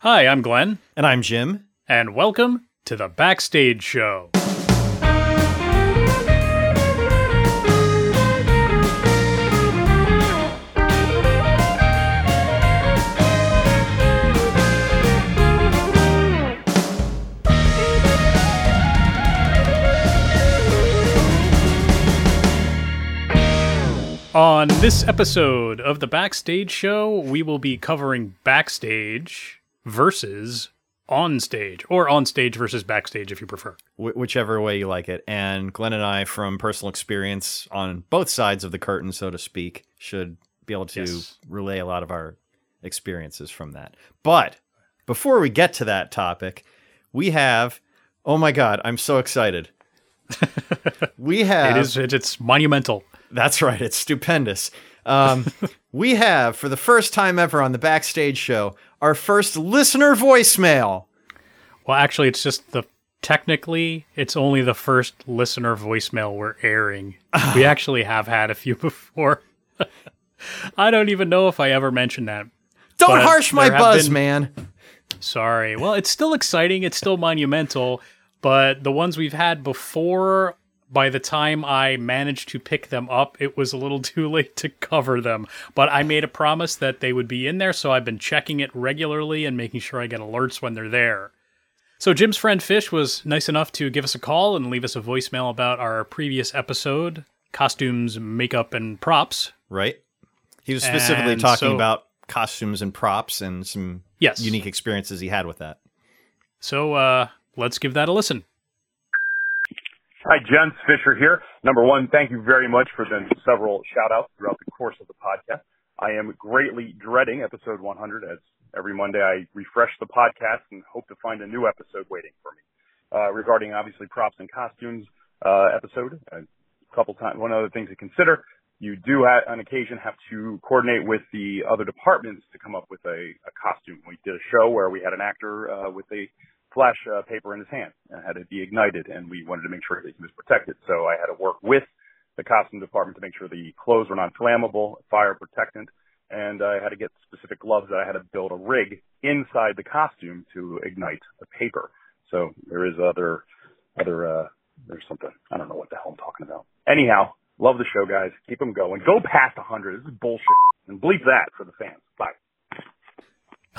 Hi, I'm Glen, And I'm Jim. and welcome to the Backstage Show. On this episode of the Backstage Show, we will be covering backstage versus on stage, or on stage versus backstage if you prefer. Wh- whichever way you like it. And Glen and I, from personal experience on both sides of the curtain, so to speak, should be able to Yes. relay a lot of our experiences from that. But before we get to that topic, we have, oh my God, I'm so excited. we have, It is it- it's monumental. that's right, it's stupendous. Um, we have, for the first time ever on the Backstage Show, our first listener voicemail. Well, actually, it's just the technically it's only the first listener voicemail we're airing. we actually have had a few before. I don't even know if I ever mentioned that. Don't harsh my buzz, been- man. Sorry. Well, it's still exciting. It's still monumental. But the ones we've had before, by the time I managed to pick them up, it was a little too late to cover them. But I made a promise that they would be in there, so I've been checking it regularly and making sure I get alerts when they're there. So Jim's friend Fish was nice enough to give us a call and leave us a voicemail about our previous episode, costumes, makeup, and props. right? He was specifically And talking so- about costumes and props and some Yes. unique experiences he had with that. So uh, let's give that a listen. Hi, gents. Fisher here. Number one, thank you very much for the several shout outs throughout the course of the podcast. I am greatly dreading episode 100 as every Monday I refresh the podcast and hope to find a new episode waiting for me. Uh, regarding obviously props and costumes, uh, episode, a couple times, one other thing to consider, you do on occasion have to coordinate with the other departments to come up with a, a costume. We did a show where we had an actor, uh, with a flash uh, paper in his hand and had it be ignited, and we wanted to make sure that he was protected. So I had to work with the costume department to make sure the clothes were non-flammable, fire protectant, and I had to get specific gloves that I had to build a rig inside the costume to ignite the paper. So there is other, other, uh, there's something. I don't know what the hell I'm talking about. Anyhow, love the show, guys. Keep them going. Go past 100. This is bullshit. And bleep that for the fans. Bye.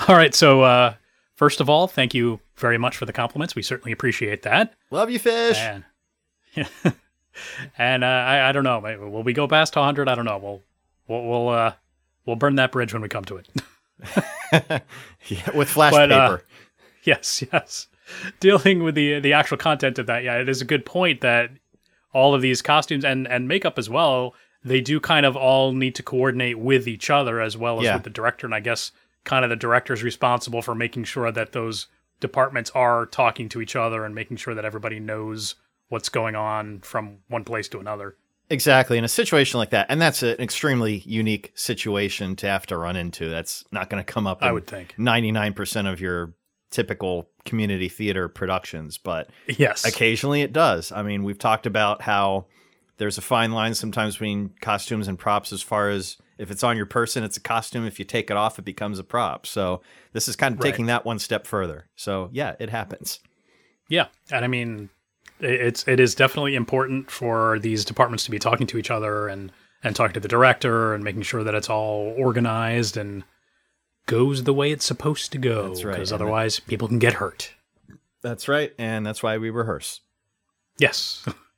All right. So, uh, first of all, thank you very much for the compliments. We certainly appreciate that. Love you, fish. And, and uh, I, I don't know. Will we go past 100? I don't know. We'll we'll we'll, uh, we'll burn that bridge when we come to it. Yeah, with flash But, uh, paper. yes, yes. Dealing with the the actual content of that, yeah, it is a good point that all of these costumes and and makeup as well, they do kind of all need to coordinate with each other as well as Yeah. with the director. And I guess kind of the director is responsible for making sure that those departments are talking to each other and making sure that everybody knows what's going on from one place to another. exactly. In a situation like that, and that's an extremely unique situation to have to run into. That's not going to come up I would think. 99% of your typical community theater productions, but Yes. occasionally it does. I mean, we've talked about how there's a fine line sometimes between costumes and props as far as if it's on your person, it's a costume. If you take it off, it becomes a prop. So this is kind of Right. taking that one step further. So yeah, it happens. Yeah, and I mean, it's it is definitely important for these departments to be talking to each other and and talking to the director and making sure that it's all organized and goes the way it's supposed to go. That's right, Because otherwise, people can get hurt. That's right. And that's why we rehearse. Yes.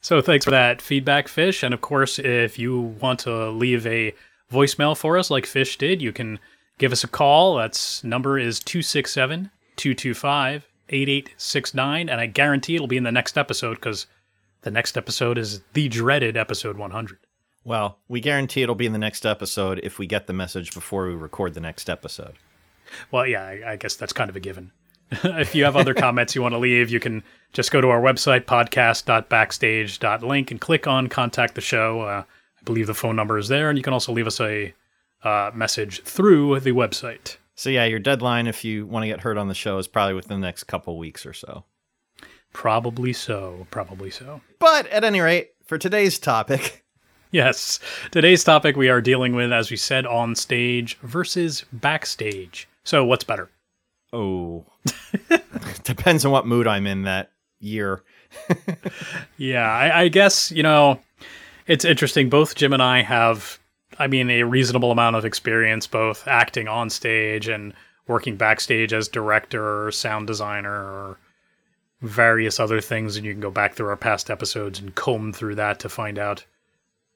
so thanks for that feedback, Fish. And of course, if you want to leave a voicemail for us like Fish did, you can give us a call. That's number is 267 225 8869. And I guarantee it'll be in the next episode because the next episode is the dreaded episode 100. Well, we guarantee it'll be in the next episode if we get the message before we record the next episode. Well, yeah, I, I guess that's kind of a given. if you have other comments you want to leave, you can just go to our website, podcast.backstage.link, and click on contact the show. Uh, I believe the phone number is there, and you can also leave us a uh, message through the website. So yeah, your deadline if you want to get heard on the show is probably within the next couple weeks or so. Probably so. Probably so. But at any rate, for today's topic, Yes. Today's topic we are dealing with, as we said, on stage versus backstage. So, what's better? Oh, depends on what mood I'm in that year. Yeah, I, I guess, you know, it's interesting. Both Jim and I have, I mean, a reasonable amount of experience both acting on stage and working backstage as director or sound designer or various other things. And you can go back through our past episodes and comb through that to find out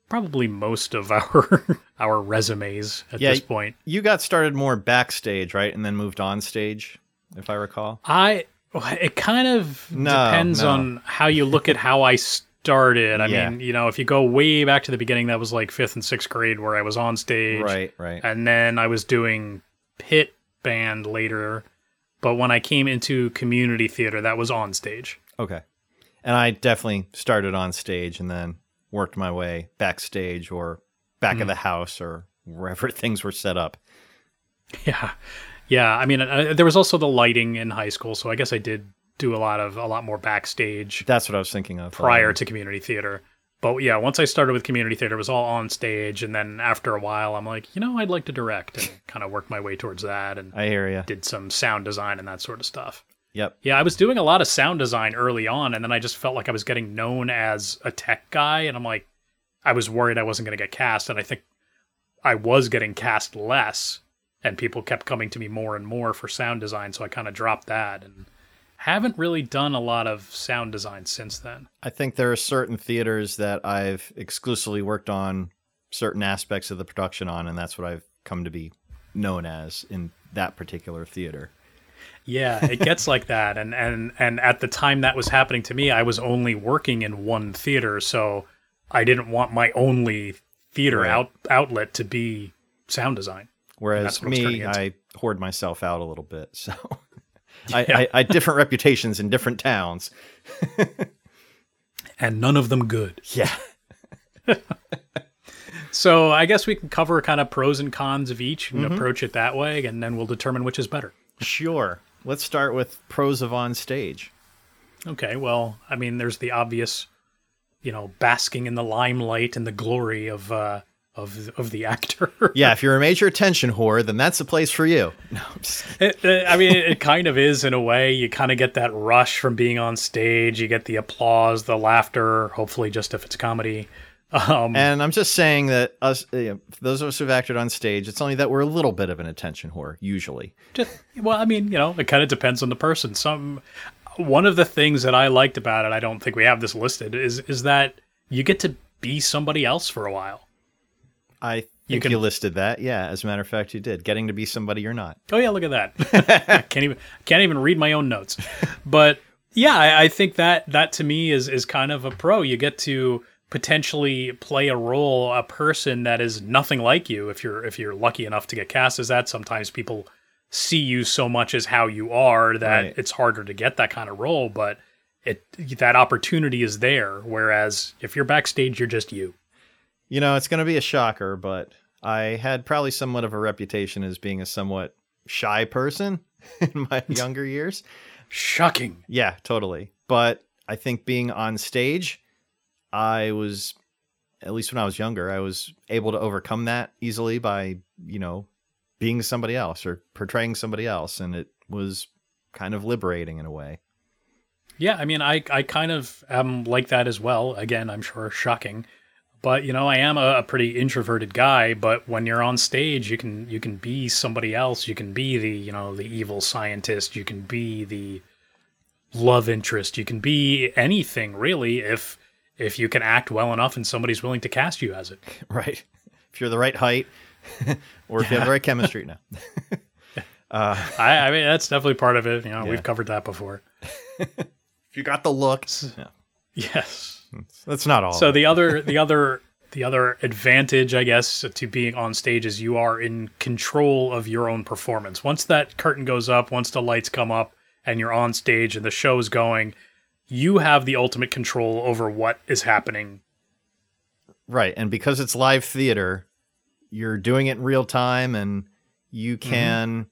probably most of our our resumes at Yeah, this point. You got started more backstage, right, and then moved on stage, if I recall. I it kind of No, depends no. on how you look at how I started. I Yeah. mean, you know, if you go way back to the beginning, that was like fifth and sixth grade where I was on stage, Right, right. and then I was doing pit band later. But when I came into community theater, that was on stage. Okay. And I definitely started on stage and then worked my way backstage or back Hmm. of the house or wherever things were set up. Yeah, yeah. I mean, uh, there was also the lighting in high school, so I guess I did do a lot of a lot more backstage. That's what I was thinking of. prior Um, to community theater. But yeah, once I started with community theater, it was all on stage, and then after a while, I'm like, you know, I'd like to direct, and kind of work my way towards that, and I hear you. did some sound design and that sort of stuff. Yep. Yeah, I was doing a lot of sound design early on, and then I just felt like I was getting known as a tech guy, and I'm like, I was worried I wasn't going to get cast, and I think I was getting cast less, and people kept coming to me more and more for sound design, so I kind of dropped that, and haven't really done a lot of sound design since then. I think there are certain theaters that I've exclusively worked on certain aspects of the production on, and that's what I've come to be known as in that particular theater. Yeah, it gets like that, and and and at the time that was happening to me, I was only working in one theater, so I didn't want my only theater Right. out outlet to be sound design. Whereas that's what I'm turning me. I hoard myself out a little bit. So I, Yeah. I, I had different reputations in different towns. and none of them good. Yeah. So I guess we can cover kind of pros and cons of each and mm-hmm. approach it that way, and then we'll determine which is better. Sure. Let's start with pros of on stage. Okay, well, I mean, there's the obvious, you know, basking in the limelight and the glory of uh, of of the actor. Yeah, if you're a major attention whore, then that's the place for you. No, It, it- I mean, it kind of is in a way. You kind of get that rush from being on stage. You get the applause, the laughter. Hopefully, just if it's comedy. Um, And I'm just saying that us, you know, those of us who've acted on stage, it's only that we're a little bit of an attention whore, usually. just, well, I mean, you know, it kind of depends on the person. Some one of the things that I liked about it, I don't think we have this listed, is is that you get to be somebody else for a while. I think You you, listed that. Yeah, as a matter of fact, you did. Getting to be somebody you're not. Oh yeah, look at that. I can't even can't even read my own notes. But yeah, I, I think that that to me is is kind of a pro. You get to potentially play a role, a person that is nothing like you. If you're if you're lucky enough to get cast as that, sometimes people see you so much as how you are that Right. it's harder to get that kind of role. But it that opportunity is there. Whereas if you're backstage, you're just you. You know, it's going to be a shocker, but I had probably somewhat of a reputation as being a somewhat shy person in my younger years. Shocking. Yeah, totally. But I think being on stage, I was, at least when I was younger, I was able to overcome that easily by, you know, being somebody else or portraying somebody else. And it was kind of liberating in a way. Yeah, I mean, I I kind of am like that as well. Again, I'm sure shocking, but you know, I am a, a pretty introverted guy. But when you're on stage, you can you can be somebody else. You can be the you know the evil scientist. You can be the love interest. You can be anything really if if you can act well enough and somebody's willing to cast you as it. Right. If you're the right height or if you have the right chemistry. now. uh, I, I mean, that's definitely part of it. You know, Yeah. we've covered that before. if you got the looks. Yeah. Yes. That's not all. So the other the other the other advantage, I guess, to being on stage is you are in control of your own performance. Once that curtain goes up, once the lights come up and you're on stage and the show's going, you have the ultimate control over what is happening. Right. And because it's live theater, you're doing it in real time and you mm-hmm. can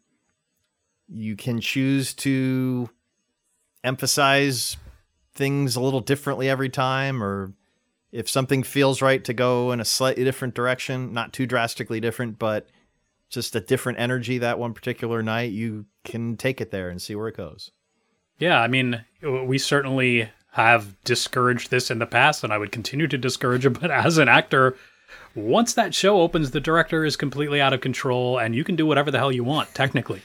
you can choose to emphasize things a little differently every time or if something feels right to go in a slightly different direction, not too drastically different, but just a different energy that one particular night, you can take it there and see where it goes. Yeah, I mean, we certainly have discouraged this in the past, and I would continue to discourage it. But as an actor, once that show opens, the director is completely out of control, and you can do whatever the hell you want, technically.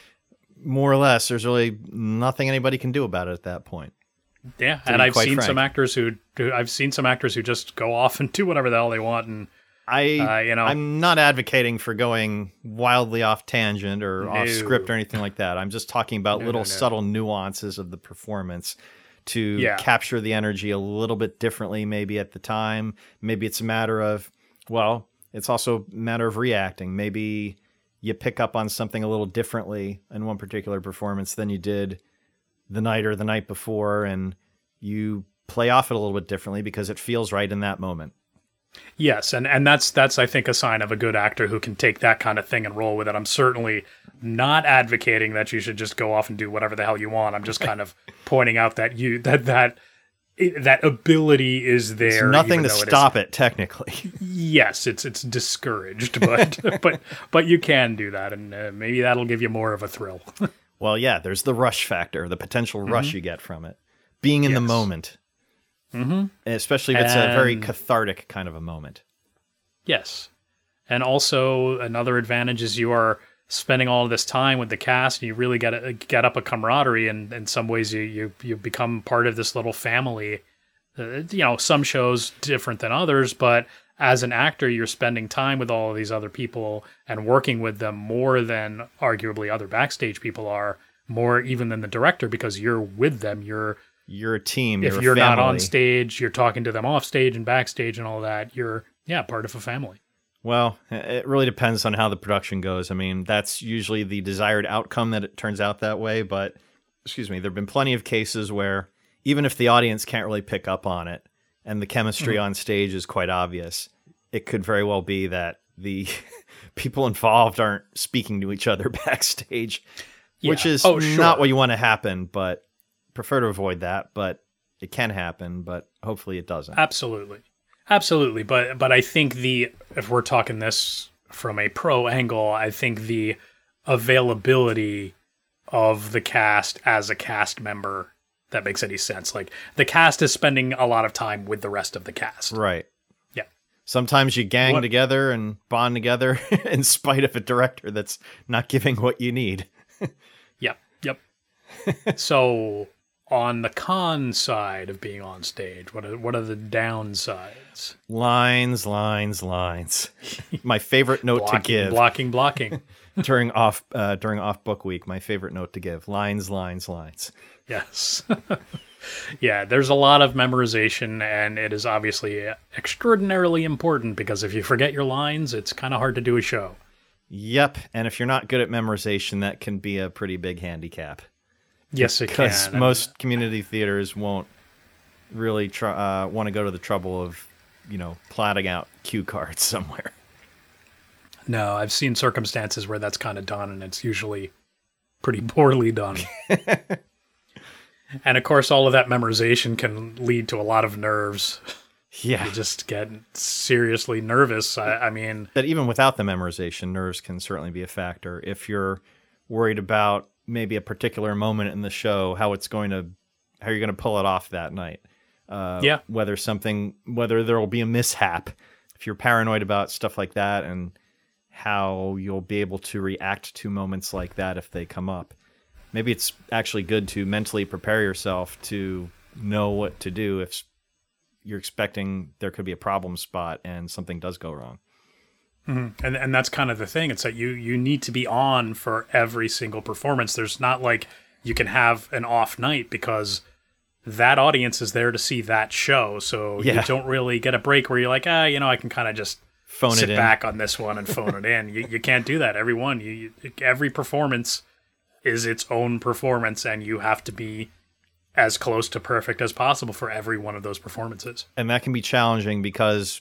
More or less, there's really nothing anybody can do about it at that point. Yeah, and I've seen frank. some actors who I've seen some actors who just go off and do whatever the hell they want, and I, uh, you know, I'm not advocating for going wildly off tangent or no. off script or anything like that. I'm just talking about no, little no, subtle nuances of the performance to yeah. capture the energy a little bit differently, maybe at the time. Maybe it's a matter of, well, it's also a matter of reacting. Maybe you pick up on something a little differently in one particular performance than you did the night or the night before, and you play off it a little bit differently because it feels right in that moment. Yes, and and that's that's I think a sign of a good actor who can take that kind of thing and roll with it. I'm certainly not advocating that you should just go off and do whatever the hell you want. I'm just kind of pointing out that you that that that ability is there. Nothing to stop it, it, technically. yes, it's it's discouraged, but but but you can do that, and uh, maybe that'll give you more of a thrill. well, yeah, there's the rush factor, the potential rush mm-hmm. you get from it, being in yes. the moment. Mm-hmm. Especially if it's and, a very cathartic kind of a moment. Yes. And also another advantage is you are spending all of this time with the cast and you really get a, get up a camaraderie and in some ways you, you you become part of this little family. Uh, you know, some shows different than others, but as an actor, you're spending time with all of these other people and working with them more than arguably other backstage people are, more even than the director because you're with them. You're you're a team. You're if you're not on stage, you're talking to them off stage and backstage and all that. You're yeah, part of a family. Well, it really depends on how the production goes. I mean, that's usually the desired outcome that it turns out that way. But excuse me, there have been plenty of cases where even if the audience can't really pick up on it and the chemistry mm-hmm. on stage is quite obvious, it could very well be that the people involved aren't speaking to each other backstage, yeah. which is oh, sure. not what you want to happen. But prefer to avoid that, but it can happen, but hopefully it doesn't. Absolutely. Absolutely, but but I think the if we're talking this from a pro angle, I think the availability of the cast as a cast member that makes any sense. Like the cast is spending a lot of time with the rest of the cast. Right. Yeah. Sometimes you gang what? together and bond together in spite of a director that's not giving what you need. yep. Yep. so on the con side of being on stage? What are what are the downsides? Lines, lines, lines. My favorite note blocking, to give. Blocking, blocking. during off uh, during off book week, my favorite note to give. Lines, lines, lines. Yes. yeah, there's a lot of memorization, and it is obviously extraordinarily important because if you forget your lines, it's kind of hard to do a show. Yep, and if you're not good at memorization, that can be a pretty big handicap. Yes, it because can. most community theaters won't really uh, want to go to the trouble of, you know, plotting out cue cards somewhere. No, I've seen circumstances where that's kind of done, and it's usually pretty poorly done. and of course, all of that memorization can lead to a lot of nerves. Yeah, you just get seriously nervous. I, I mean, but even without the memorization, nerves can certainly be a factor. If you're worried about maybe a particular moment in the show, how it's going to, how you're going to pull it off that night. Uh, yeah. Whether something, whether there will be a mishap. If you're paranoid about stuff like that and how you'll be able to react to moments like that if they come up. Maybe it's actually good to mentally prepare yourself to know what to do if you're expecting there could be a problem spot and something does go wrong. Mm-hmm. And and that's kind of the thing. It's that you you need to be on for every single performance. There's not like you can have an off night because that audience is there to see that show. So yeah. you don't really get a break where you're like, ah, you know, I can kind of just phone sit back on this one and phone it in. You you can't do that. Every one, you, you every performance is its own performance, and you have to be as close to perfect as possible for every one of those performances. And that can be challenging because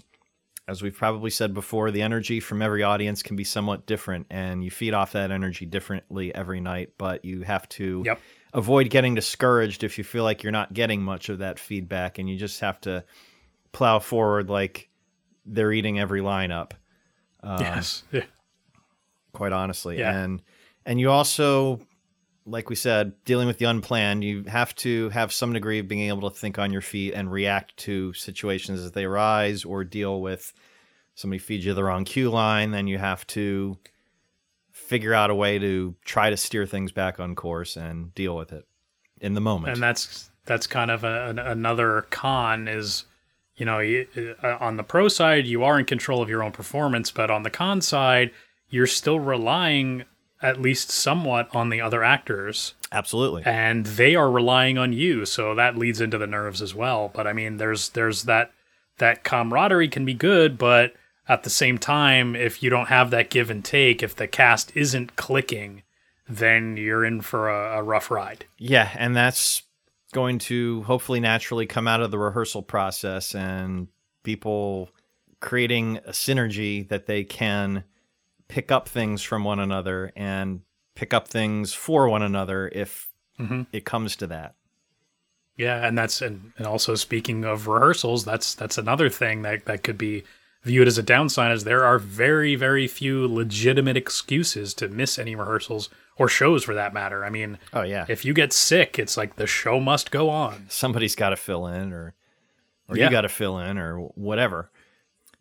as we've probably said before, the energy from every audience can be somewhat different, and you feed off that energy differently every night. But you have to yep. avoid getting discouraged if you feel like you're not getting much of that feedback, and you just have to plow forward like they're eating every line up. Um, yes. Yeah. quite honestly. Yeah. And and you also like we said, dealing with the unplanned, you have to have some degree of being able to think on your feet and react to situations as they arise or deal with somebody feeds you the wrong cue line, then you have to figure out a way to try to steer things back on course and deal with it in the moment. and that's that's kind of a, an, another con is you know uh, on the pro side you are in control of your own performance but on the con side you're still relying at least somewhat on the other actors. Absolutely. and they are relying on you so that leads into the nerves as well. But i mean there's there's that that camaraderie can be good but at the same time if you don't have that give and take if the cast isn't clicking then you're in for a, a rough ride. Yeah, and that's going to hopefully naturally come out of the rehearsal process and people creating a synergy that they can pick up things from one another and pick up things for one another if Mhm. it comes to that. Yeah, and that's and, and also speaking of rehearsals, that's that's another thing that that could be viewed as a downside is there are very very few legitimate excuses to miss any rehearsals or shows for that matter. I mean, Oh yeah. if you get sick, it's like the show must go on. Somebody's got to fill in or or Yeah. you got to fill in or whatever.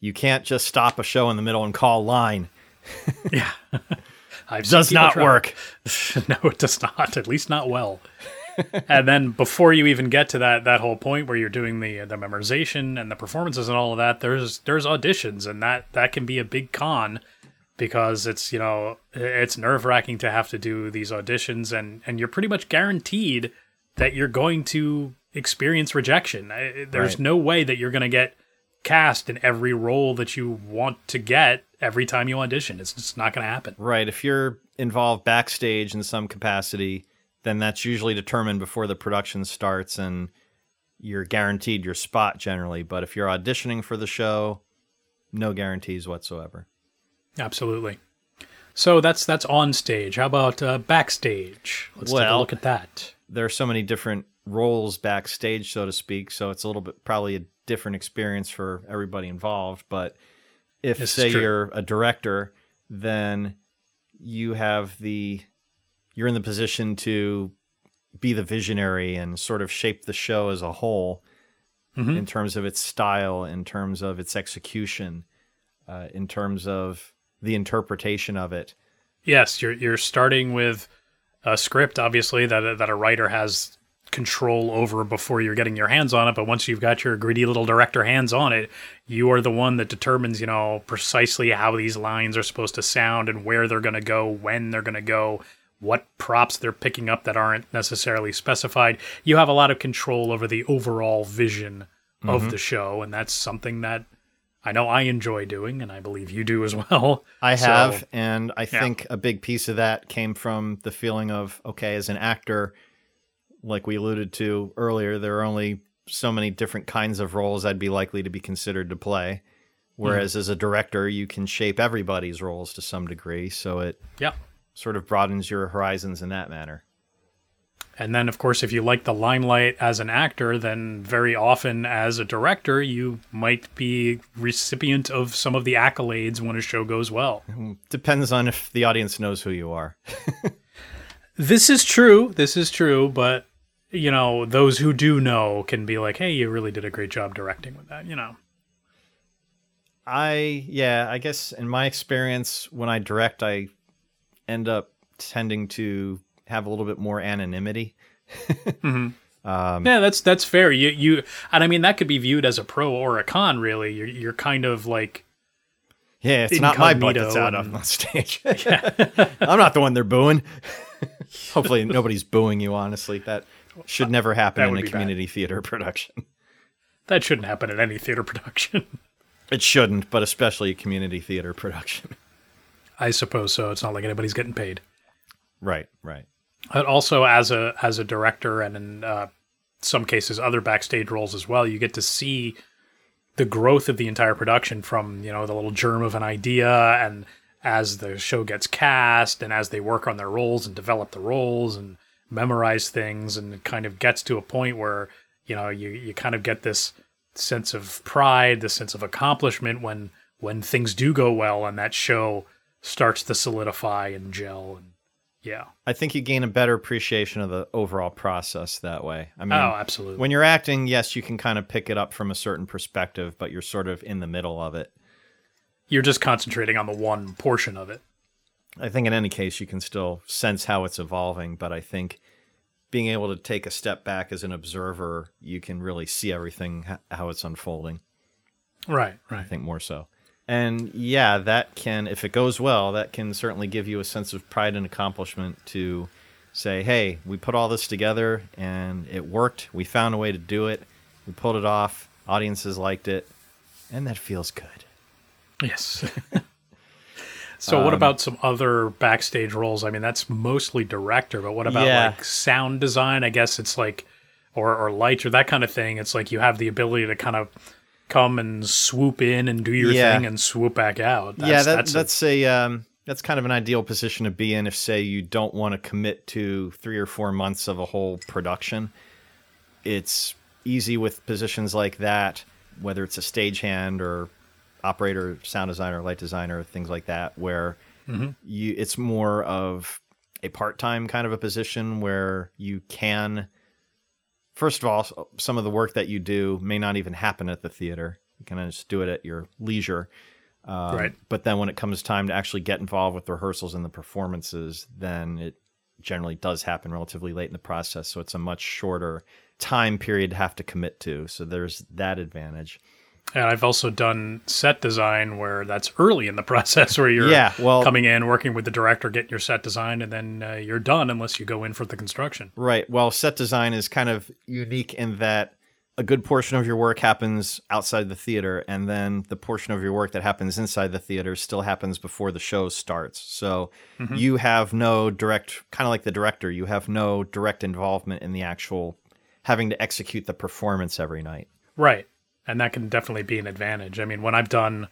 You can't just stop a show in the middle and call line. Yeah. I've Does not try. work. no, it does not. At least not well. and then before you even get to that that whole point where you're doing the the memorization and the performances and all of that, there's there's auditions, and that that can be a big con because it's you know it's nerve wracking to have to do these auditions, and and you're pretty much guaranteed that you're going to experience rejection. There's Right. no way that you're going to get cast in every role that you want to get every time you audition. It's just not going to happen. Right. If you're involved backstage in some capacity, then that's usually determined before the production starts and you're guaranteed your spot generally. But if you're auditioning for the show, no guarantees whatsoever. Absolutely. So that's that's on stage. How about uh, backstage? Let's take a look at that. There are so many different roles backstage, so to speak. So it's a little bit probably a different experience for everybody involved. But if, This say, you're a director, then you have the you're in the position to be the visionary and sort of shape the show as a whole Mhm. in terms of its style, in terms of its execution, uh, in terms of the interpretation of it. Yes, you're you're starting with a script, obviously that that a writer has control over before you're getting your hands on it. But once you've got your greedy little director hands on it, you are the one that determines, you know, precisely how these lines are supposed to sound and where they're going to go, when they're going to go, what props they're picking up that aren't necessarily specified. You have a lot of control over the overall vision of mm-hmm. the show, and that's something that I know I enjoy doing, and I believe you do as well. I So- have, and I think a big piece of that came from the feeling of okay, as an actor, like we alluded to earlier, there are only so many different kinds of roles I'd be likely to be considered to play. Hmm. Whereas as a director, you can shape everybody's roles to some degree, so it Yeah. sort of broadens your horizons in that manner. And then, of course, if you like the limelight as an actor, then very often as a director, you might be recipient of some of the accolades when a show goes well. Hmm. Depends on if the audience knows who you are. This is true. This is true. But, you know, those who do know can be like, hey, you really did a great job directing with that, you know. I yeah, I guess in my experience when I direct I end up tending to have a little bit more anonymity. Mhm. Um, Yeah, that's that's fair. You you and I mean that could be viewed as a pro or a con. Really, you're you're kind of like yeah, it's not my butt that's out and- on stage. I'm not the one they're booing. Hopefully nobody's booing you honestly. That should never happen That in a be bad. community theater production. that shouldn't happen in any theater production. It shouldn't, but especially a community theater production. I suppose so. It's not like anybody's getting paid. right, right. But also as a as a director and in uh, some cases other backstage roles as well, you get to see the growth of the entire production from you know the little germ of an idea and as the show gets cast and as they work on their roles and develop the roles and memorize things and it kind of gets to a point where you know you you kind of get this sense of pride, this sense of accomplishment when when things do go well and that show starts to solidify and gel and yeah. I think you gain a better appreciation of the overall process that way. I mean, oh, absolutely. when you're acting, yes, you can kind of pick it up from a certain perspective, but you're sort of in the middle of it. You're just concentrating on the one portion of it. I think in any case, you can still sense how it's evolving, but I think being able to take a step back as an observer, you can really see everything how it's unfolding. Right, right. I think more so. And yeah, that can, if it goes well, that can certainly give you a sense of pride and accomplishment to say, hey, we put all this together and it worked. We found a way to do it. We pulled it off. Audiences liked it. And that feels good. Yes. so, um, what about some other backstage roles? I mean, that's mostly director, but what about yeah. like sound design? I guess it's like, or, or lights or that kind of thing. It's like you have the ability to kind of come and swoop in and do your yeah. thing and swoop back out. That's, yeah, that, that's, that's a, a um, that's kind of an ideal position to be in if, say, you don't want to commit to three or four months of a whole production. It's easy with positions like that, whether it's a stagehand or operator, sound designer, light designer, things like that, where mm-hmm. you it's more of a part-time kind of a position where you can first of all, some of the work that you do may not even happen at the theater. You can just do it at your leisure. Um, right. But then when it comes time to actually get involved with the rehearsals and the performances, then it generally does happen relatively late in the process. So it's a much shorter time period to have to commit to. So there's that advantage. And I've also done set design where that's early in the process, where you're yeah, well, coming in, working with the director, getting your set design, and then uh, you're done unless you go in for the construction. Right. Well, set design is kind of unique in that a good portion of your work happens outside the theater, and then the portion of your work that happens inside the theater still happens before the show starts. So mm-hmm. you have no direct, kind of like the director, you have no direct involvement in the actual having to execute the performance every night. Right and that can definitely be an advantage. I mean, when I've done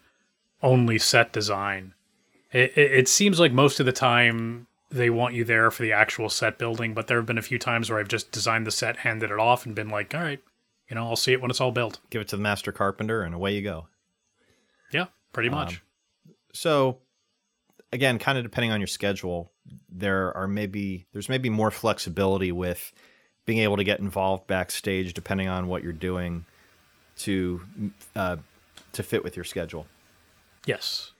only set design, it, it, it, seems like most of the time they want you there for the actual set building, but there have been a few times where I've just designed the set, handed it off, and been like, all right, you know, I'll see it when it's all built. Give it to the master carpenter, and away you go. Yeah, pretty much. Um, so, again, kind of depending on your schedule, there are maybe there's maybe more flexibility with being able to get involved backstage depending on what you're doing to uh, to fit with your schedule. Yes.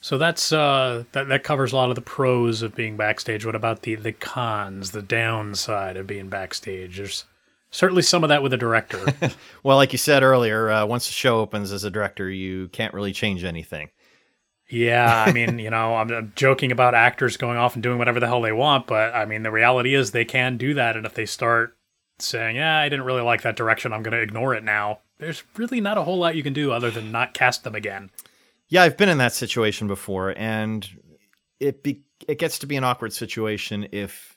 So that's uh, that that covers a lot of the pros of being backstage. What about the the cons, the downside of being backstage? There's certainly some of that with a director. well, like you said earlier, uh, once the show opens as a director, you can't really change anything. Yeah, I mean, you know, I'm, I'm, joking about actors going off and doing whatever the hell they want, but I mean, the reality is they can do that, and if they start saying, "Yeah, I didn't really like that direction. I'm going to ignore it now." There's really not a whole lot you can do other than not cast them again. Yeah, I've been in that situation before, and it be, it gets to be an awkward situation if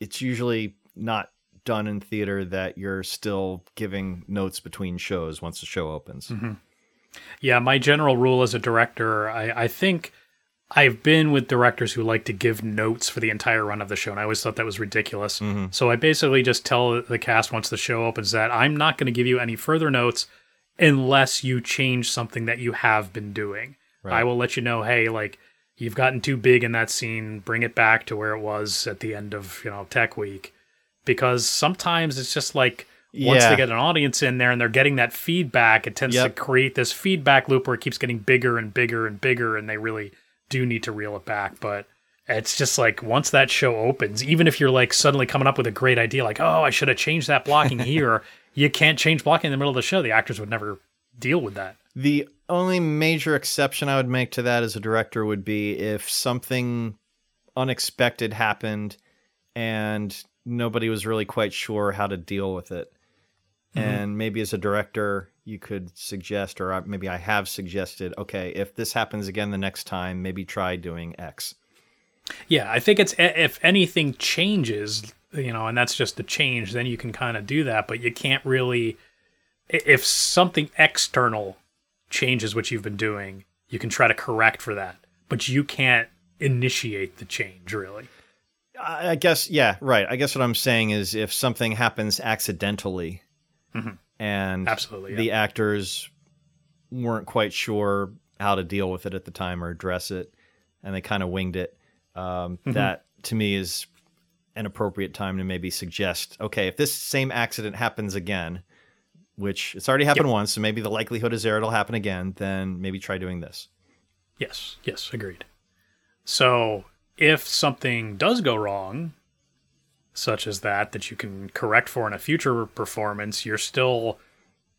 it's usually not done in theater that you're still giving notes between shows once the show opens. Mm-hmm. Yeah, my general rule as a director, I, I think I've been with directors who like to give notes for the entire run of the show, and I always thought that was ridiculous. Mm-hmm. So I basically just tell the cast once the show opens that I'm not going to give you any further notes unless you change something that you have been doing. Right. I will let you know, hey, like you've gotten too big in that scene, bring it back to where it was at the end of, you know, Tech Week. Because sometimes it's just like once yeah. they get an audience in there and they're getting that feedback, it tends yep. to create this feedback loop where it keeps getting bigger and bigger and bigger and they really do need to reel it back, but it's just like once that show opens, even if you're like suddenly coming up with a great idea, like, oh, I should have changed that blocking here, you can't change blocking in the middle of the show. The actors would never deal with that. The only major exception I would make to that as a director would be if something unexpected happened and nobody was really quite sure how to deal with it. Mm-hmm. And maybe as a director, you could suggest, or maybe I have suggested, okay, if this happens again the next time, maybe try doing X. Yeah, I think it's if anything changes, you know, and that's just a change, then you can kind of do that, but you can't really. If something external changes what you've been doing, you can try to correct for that, but you can't initiate the change really. I guess, yeah, right. I guess what I'm saying is if something happens accidentally, mm-hmm and absolutely yeah. the actors weren't quite sure how to deal with it at the time or address it and they kind of winged it. Um, Mhm. That to me is an appropriate time to maybe suggest, okay, if this same accident happens again, which it's already happened once, so maybe the likelihood is there it'll happen again, then maybe try doing this. Yes, yes, agreed. So if something does go wrong, such as that, that you can correct for in a future performance, you're still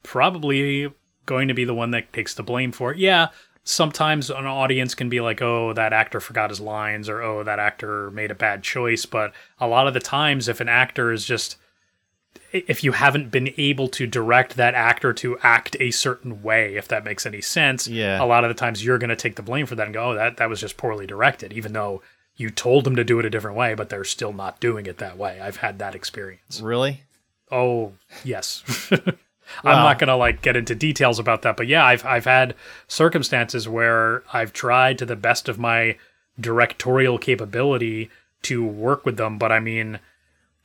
probably going to be the one that takes the blame for it. Yeah, sometimes an audience can be like, oh, that actor forgot his lines, or oh, that actor made a bad choice. But a lot of the times, if an actor is just if you haven't been able to direct that actor to act a certain way, if that makes any sense, Yeah. a lot of the times you're going to take the blame for that and go, "Oh, that that was just poorly directed," even though you told them to do it a different way, but they're still not doing it that way. I've had that experience. Really? Oh, yes. I'm not going to like get into details about that, but yeah, I've I've had circumstances where I've tried to the best of my directorial capability to work with them, but I mean,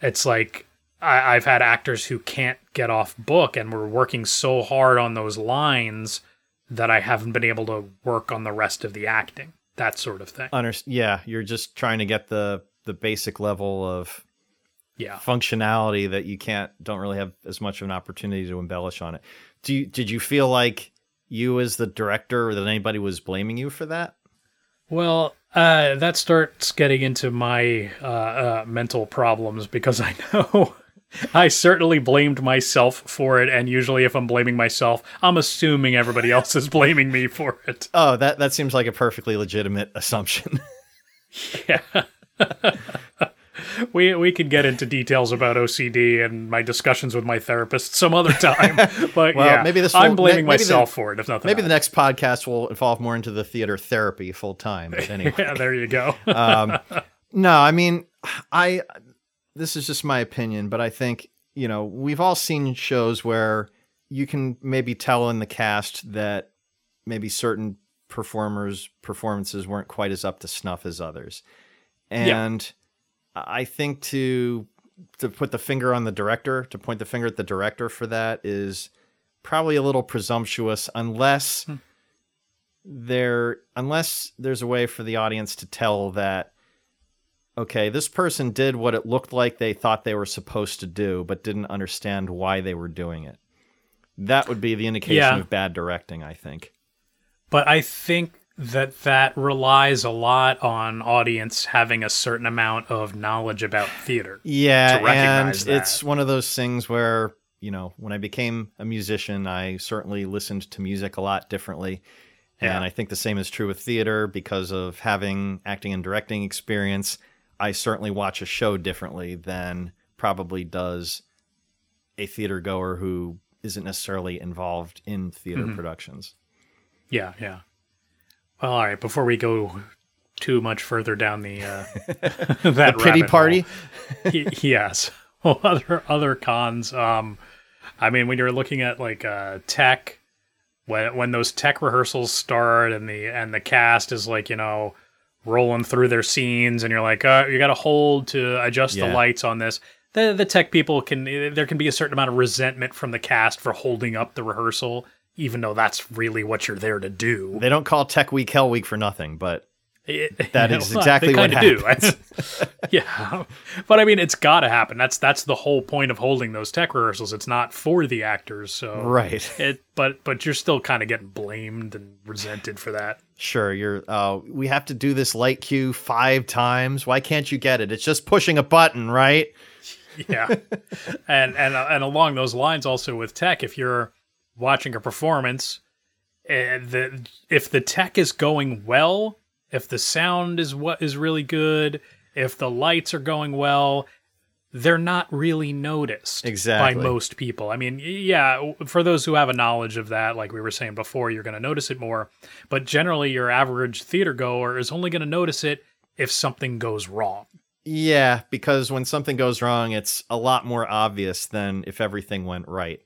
it's like I, I've had actors who can't get off book, and we're working so hard on those lines that I haven't been able to work on the rest of the acting, that sort of thing. Under- yeah, you're just trying to get the the basic level of Yeah. functionality that you can't don't really have as much of an opportunity to embellish on it. Do you did you feel like you as the director or that anybody was blaming you for that? Well, uh, that starts getting into my uh, uh, mental problems because I know I certainly blamed myself for it, and usually, if I'm blaming myself, I'm assuming everybody else is blaming me for it. Oh, that that seems like a perfectly legitimate assumption. Yeah. we we could get into details about OCD and my discussions with my therapist some other time, but Well, yeah, maybe this I'm will- blaming maybe the- myself for it. If nothing, Maybe the next podcast will evolve more into the theater therapy full time. Anyway, yeah, there you go. um, no, I mean, I this is just my opinion, but I think you know we've all seen shows where you can maybe tell in the cast that maybe certain performers' performances weren't quite as up to snuff as others, Yeah. and I think to to put the finger on the director, to point the finger at the director for that is probably a little presumptuous unless Hmm. there unless there's a way for the audience to tell that okay, this person did what it looked like they thought they were supposed to do but didn't understand why they were doing it. That would be the indication Yeah. of bad directing, I think. but I think that that relies a lot on audience having a certain amount of knowledge about theater. Yeah, and that. it's one of those things where you know when I became a musician, I certainly listened to music a lot differently, Yeah. and I think the same is true with theater because of having acting and directing experience. I certainly watch a show differently than probably does a theater goer who isn't necessarily involved in theater Mhm. productions. Yeah, yeah. Well, all right. Before we go too much further down the uh, that the pity party. hole, yes. Well, other other cons. Um, I mean, when you're looking at like uh, tech, when when those tech rehearsals start and the and the cast is like you know rolling through their scenes and you're like uh, you got to hold to adjust Yeah. the lights on this. The the tech people can there can be a certain amount of resentment from the cast for holding up the rehearsal, even though that's really what you're there to do. They don't call Tech Week Hell Week for nothing, but It- That you know, exactly what do. yeah, but I mean, it's got to happen. That's that's the whole point of holding those tech rehearsals. It's not for the actors, so right. It, but but you're still kind of getting blamed and resented for that. Sure, you're. Uh, we have to do this light cue five times. Why can't you get it? It's just pushing a button, right? Yeah, and and and along those lines, also with tech, if you're watching a performance, and the if the tech is going well, if the sound is what is really good, if the lights are going well, they're not really noticed Exactly. by most people. I mean, yeah, for those who have a knowledge of that, like we were saying before, you're going to notice it more. But generally, your average theater goer is only going to notice it if something goes wrong. Yeah, because when something goes wrong, it's a lot more obvious than if everything went right.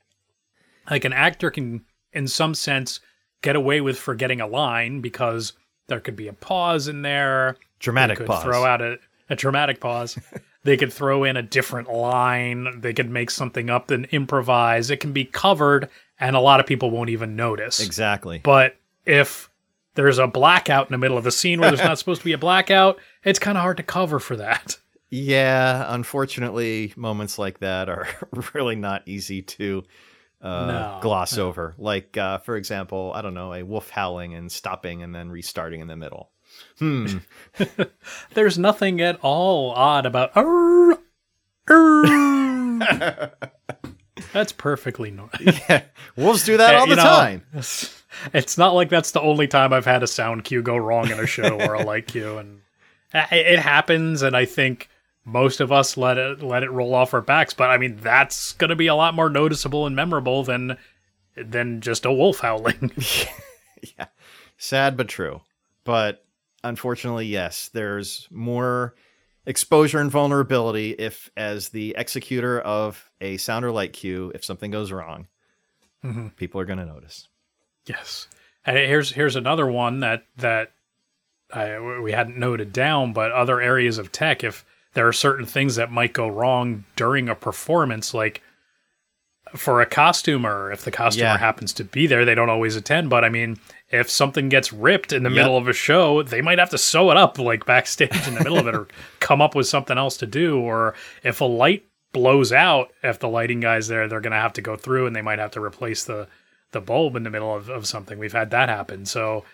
like an actor can in some sense get away with forgetting a line because there could be a pause in there Dramatic could pause. throw out a, a dramatic pause they could throw in a different line they could make something up and improvise it can be covered and a lot of people won't even notice exactly. but if there's a blackout in the middle of a scene where there's not supposed to be a blackout. It's kind of hard to cover for that. Yeah, unfortunately, moments like that are really not easy to uh, No, gloss over. Like, uh, for example, I don't know, a wolf howling and stopping and then restarting in the middle. Hmm. There's nothing at all odd about. "Arr, arr." That's perfectly normal. yeah, wolves do that all the know, time. It's not like that's the only time I've had a sound cue go wrong in a show or a light cue, and it it happens. And I think most of us let it let it roll off our backs. But I mean, that's going to be a lot more noticeable and memorable than than just a wolf howling. yeah, sad but true. But unfortunately, yes, there's more exposure and vulnerability if, as the executor of a sound or light cue, if something goes wrong, Mhm. people are going to notice. Yes. And here's here's another one that that I, we hadn't noted down, but other areas of tech, if there are certain things that might go wrong during a performance, like for a costumer, if the costumer Yeah. happens to be there, they don't always attend. But I mean, if something gets ripped in the Yep. middle of a show, they might have to sew it up like backstage in the middle of it, or come up with something else to do. Or if a light blows out, if the lighting guy's there, they're going to have to go through and they might have to replace the the bulb in the middle of, of something. We've had that happen. So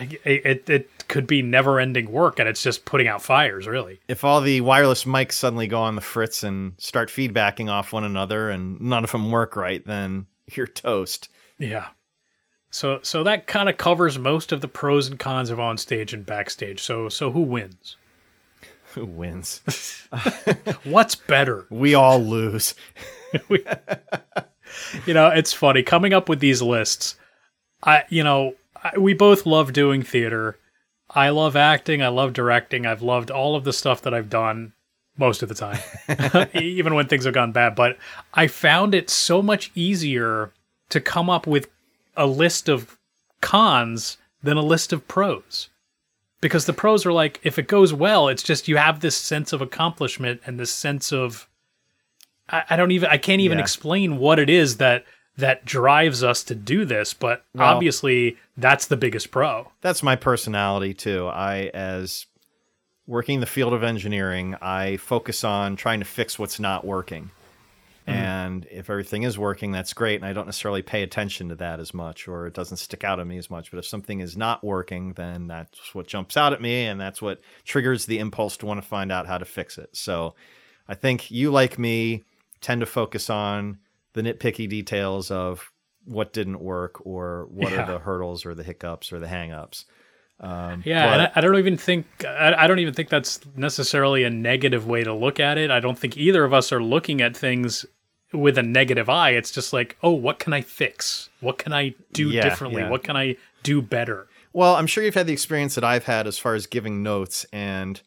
it, it, it could be never ending work and it's just putting out fires, really. If all the wireless mics suddenly go on the fritz and start feedbacking off one another and none of them work right, then you're toast. Yeah. So so that kind of covers most of the pros and cons of on stage and backstage. So so who wins? Who wins? What's better? we all lose. You know, it's funny coming up with these lists. I you know, we both love doing theater. I love acting, I love directing. I've loved all of the stuff that I've done most of the time. Even when things have gone bad, but I found it so much easier to come up with a list of cons than a list of pros. Because the pros are like, if it goes well, it's just you have this sense of accomplishment and this sense of I, I don't even I can't even Yeah. explain what it is that that drives us to do this, but Well- obviously that's the biggest pro. That's my personality too. I, as working in the field of engineering, I focus on trying to fix what's not working. Hmm. And if everything is working, that's great. And I don't necessarily pay attention to that as much, or it doesn't stick out at me as much. But if something is not working, then that's what jumps out at me, and that's what triggers the impulse to want to find out how to fix it. So I think you, like me, tend to focus on the nitpicky details of what didn't work or what Yeah. are the hurdles or the hiccups or the hangups. Um, Yeah, I, I don't even think I, I don't even think that's necessarily a negative way to look at it. I don't think either of us are looking at things with a negative eye. It's just like, oh, what can I fix? What can I do Yeah, differently? yeah. What can I do better? Well, I'm sure you've had the experience that I've had as far as giving notes, and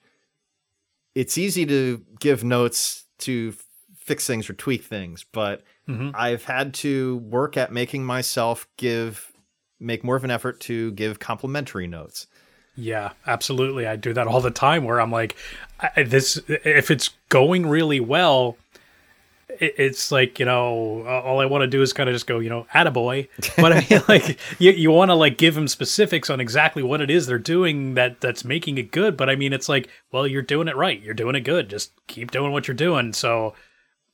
it's easy to give notes to f- fix things or tweak things, but Mhm. I've had to work at making myself give make more of an effort to give complimentary notes. Yeah, absolutely. I do that all the time where I'm like, I, this if it's going really well, it's like you know, all I want to do is kind of just go, you know, attaboy. But I mean, like you, you want to like give them specifics on exactly what it is they're doing that that's making it good. But I mean, it's like, well, you're doing it right. You're doing it good. Just keep doing what you're doing. So.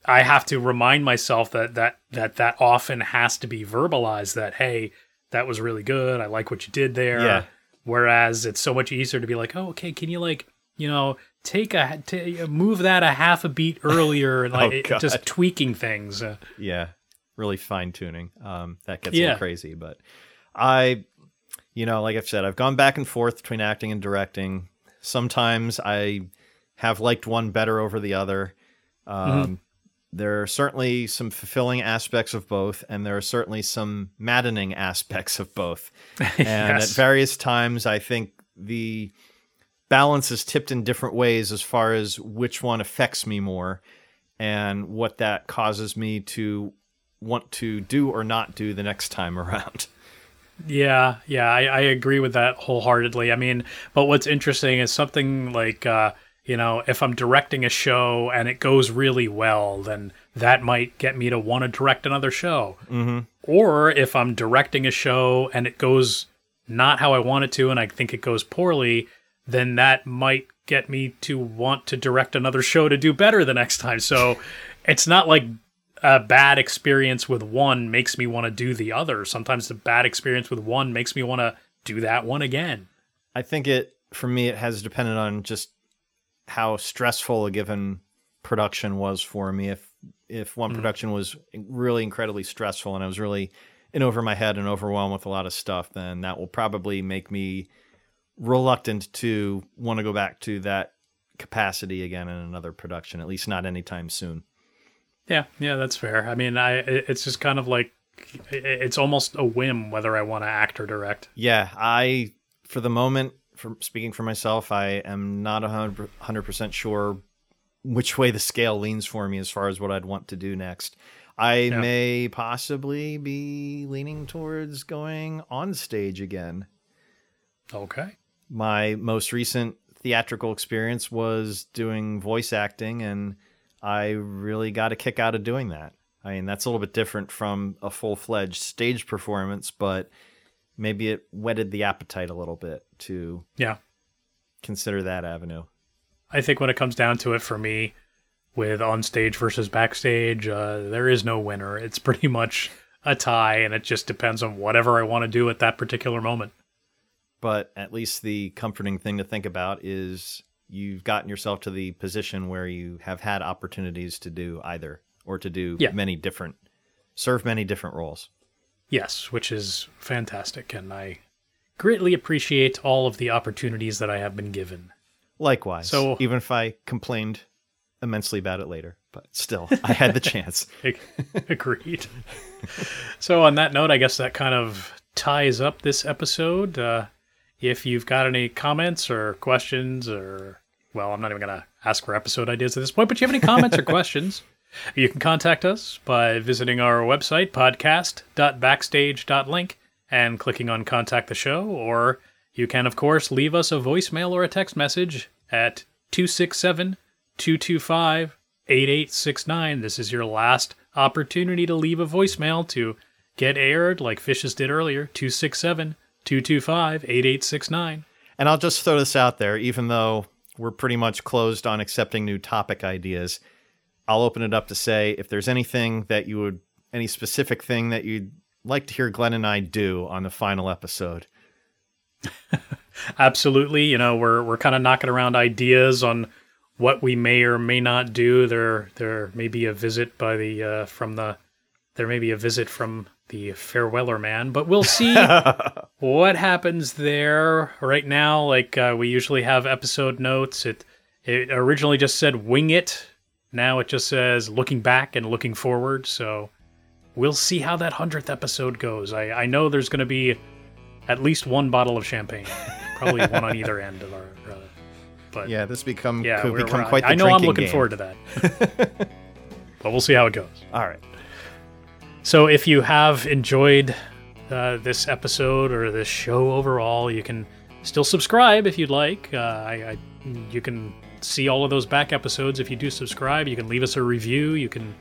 I have to remind myself that that that that often has to be verbalized. That hey, that was really good. I like what you did there. Yeah. Whereas it's so much easier to be like, oh, okay, can you like, you know, take a t- move that a half a beat earlier and like Oh, it- just tweaking things. Uh, Yeah, really fine tuning. Um, that gets Yeah. crazy, but I, you know, like I've said, I've gone back and forth between acting and directing. Sometimes I have liked one better over the other. Um, There are certainly some fulfilling aspects of both, and there are certainly some maddening aspects of both. And at various times, I think the balance is tipped in different ways as far as which one affects me more and what that causes me to want to do or not do the next time around. Yeah, yeah, I, I agree with that wholeheartedly. I mean, but what's interesting is something like, uh, you know, if I'm directing a show and it goes really well, then that might get me to want to direct another show. Mm-hmm. Or if I'm directing a show and it goes not how I want it to and I think it goes poorly, then that might get me to want to direct another show to do better the next time. So it's not like a bad experience with one makes me want to do the other. Sometimes the bad experience with one makes me want to do that one again. I think it for me it has depended on just how stressful a given production was for me. If if one mm. production was really incredibly stressful and I was really in over my head and overwhelmed with a lot of stuff, then that will probably make me reluctant to want to go back to that capacity again in another production, at least not anytime soon. Yeah, yeah, that's fair. I mean, I it's just kind of like it's almost a whim whether I want to act or direct. Yeah, I for the moment, from speaking for myself, I am not hundred percent sure which way the scale leans for me as far as what I'd want to do next. I yeah. may possibly be leaning towards going on stage again. Okay. My most recent theatrical experience was doing voice acting, and I really got a kick out of doing that. I mean, that's a little bit different from a full fledged stage performance, but maybe it whetted the appetite a little bit to yeah consider that avenue. I think when it comes down to it for me, with on stage versus backstage, uh, there is no winner. It's pretty much a tie, and it just depends on whatever I want to do at that particular moment. But at least the comforting thing to think about is you've gotten yourself to the position where you have had opportunities to do either or to do yeah. many different serve many different roles. Yes, which is fantastic and I greatly appreciate all of the opportunities that I have been given. Likewise. So even if I complained immensely about it later, but still, I had the chance. Agreed. so, on that note, I guess that kind of ties up this episode. Uh, if you've got any comments or questions, or, well, I'm not even going to ask for episode ideas at this point, but if you have any comments or questions, you can contact us by visiting our website, podcast.backstage.link, and clicking on contact the show, or you can, of course, leave us a voicemail or a text message at 267 225 8869. This is your last opportunity to leave a voicemail to get aired like Fishes did earlier 267 225 8869. And I'll just throw this out there, even though we're pretty much closed on accepting new topic ideas, I'll open it up to say if there's anything that you would, any specific thing that you'd like to hear Glen and I do on the final episode. Absolutely. You know, we're, we're kind of knocking around ideas on what we may or may not do. There there may be a visit by the uh, from the there may be a visit from the fareweller man, but we'll see what happens there. Right now, like uh, we usually have episode notes. It it originally just said wing it. Now it just says looking back and looking forward. So we'll see how that hundredth episode goes. I I know there's going to be at least one bottle of champagne, probably one on either end of our. Uh, but yeah, this become yeah, could become quite. The I know I'm looking game. forward to that, but we'll see how it goes. All right. So if you have enjoyed uh, this episode or this show overall, you can still subscribe if you'd like. Uh, I, I, you can see all of those back episodes if you do subscribe. You can leave us a review. You can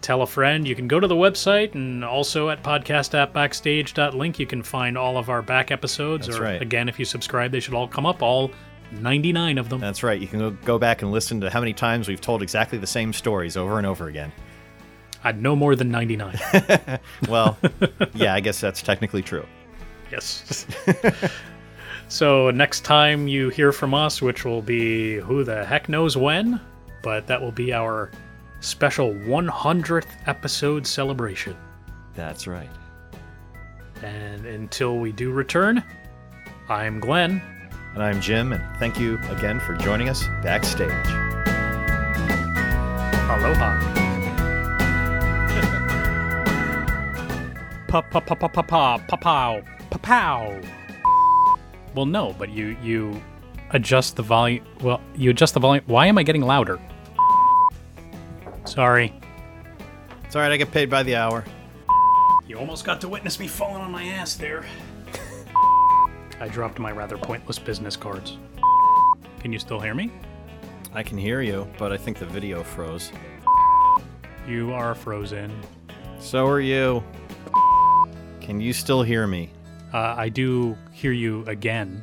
tell a friend. You can go to the website and also at podcast.backstage.link you can find all of our back episodes. That's or right. again, if you subscribe, they should all come up. All 99 of them. That's right. You can go back and listen to how many times we've told exactly the same stories over and over again. I'd no more than 99. well, yeah, I guess that's technically true. Yes. so next time you hear from us, which will be who the heck knows when, but that will be our special 100th episode celebration. That's right. And until we do return, I'm Glen. And I'm Jim, and thank you again for joining us backstage. Aloha. Pa pa pa pa pa pa pa pow pa pow. Well, no, but you you adjust the volume. Well, you adjust the volume. Why am I getting louder? Sorry. It's all right. I get paid by the hour. You almost got to witness me falling on my ass there. I dropped my rather pointless business cards. Can you still hear me? I can hear you, but I think the video froze. You are frozen. So are you. Can you still hear me? Uh, I do hear you again.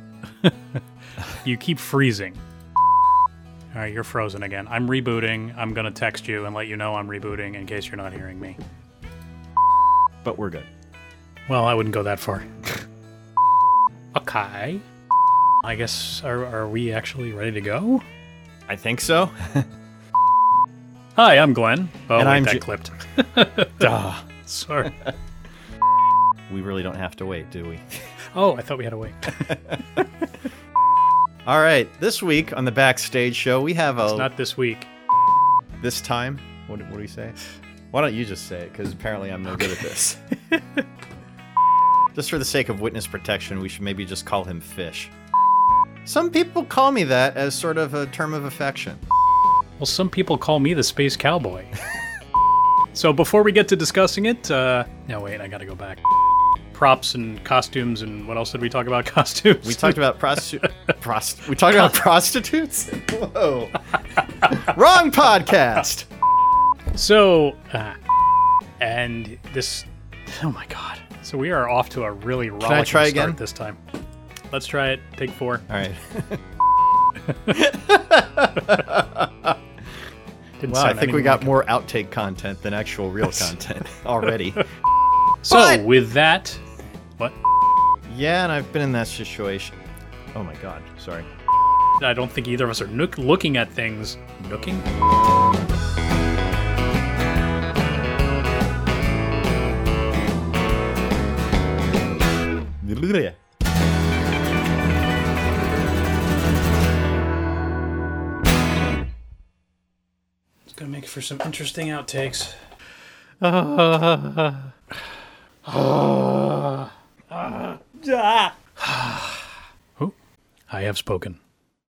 you keep freezing. All right, you're frozen again. I'm rebooting. I'm going to text you and let you know I'm rebooting in case you're not hearing me. But we're good. Well, I wouldn't go that far. okay. I guess, are, are we actually ready to go? I think so. Hi, I'm Glen. Oh, And wait, I'm that J- clipped. Duh. Sorry. We really don't have to wait, do we? Oh, I thought we had to wait. All right. This week on the backstage show, we have a It's not this week. this time. What, what do we say? Why don't you just say it? Because apparently I'm no good at this. just for the sake of witness protection, we should maybe just call him Fish. Some people call me that as sort of a term of affection. Well, some people call me the space cowboy. so before we get to discussing it, uh, no, wait, I gotta go back. Props and costumes and what else did we talk about? Costumes. We talked about prostitute. prost- we talked about prostitutes. Whoa! Wrong podcast. So, uh, and this, oh my god. So we are off to a really rollicking I try start again? this time. Let's try it. Take four. All right. Didn't Wow, I sound think we anything got like it. more outtake content than actual real content already. So But- with that? Yeah, and I've been in that situation. Oh my god, sorry. I don't think either of us are nook- looking at things. Nooking? It's gonna make for some interesting outtakes. Ah. Ah. Ah. Who? I have spoken.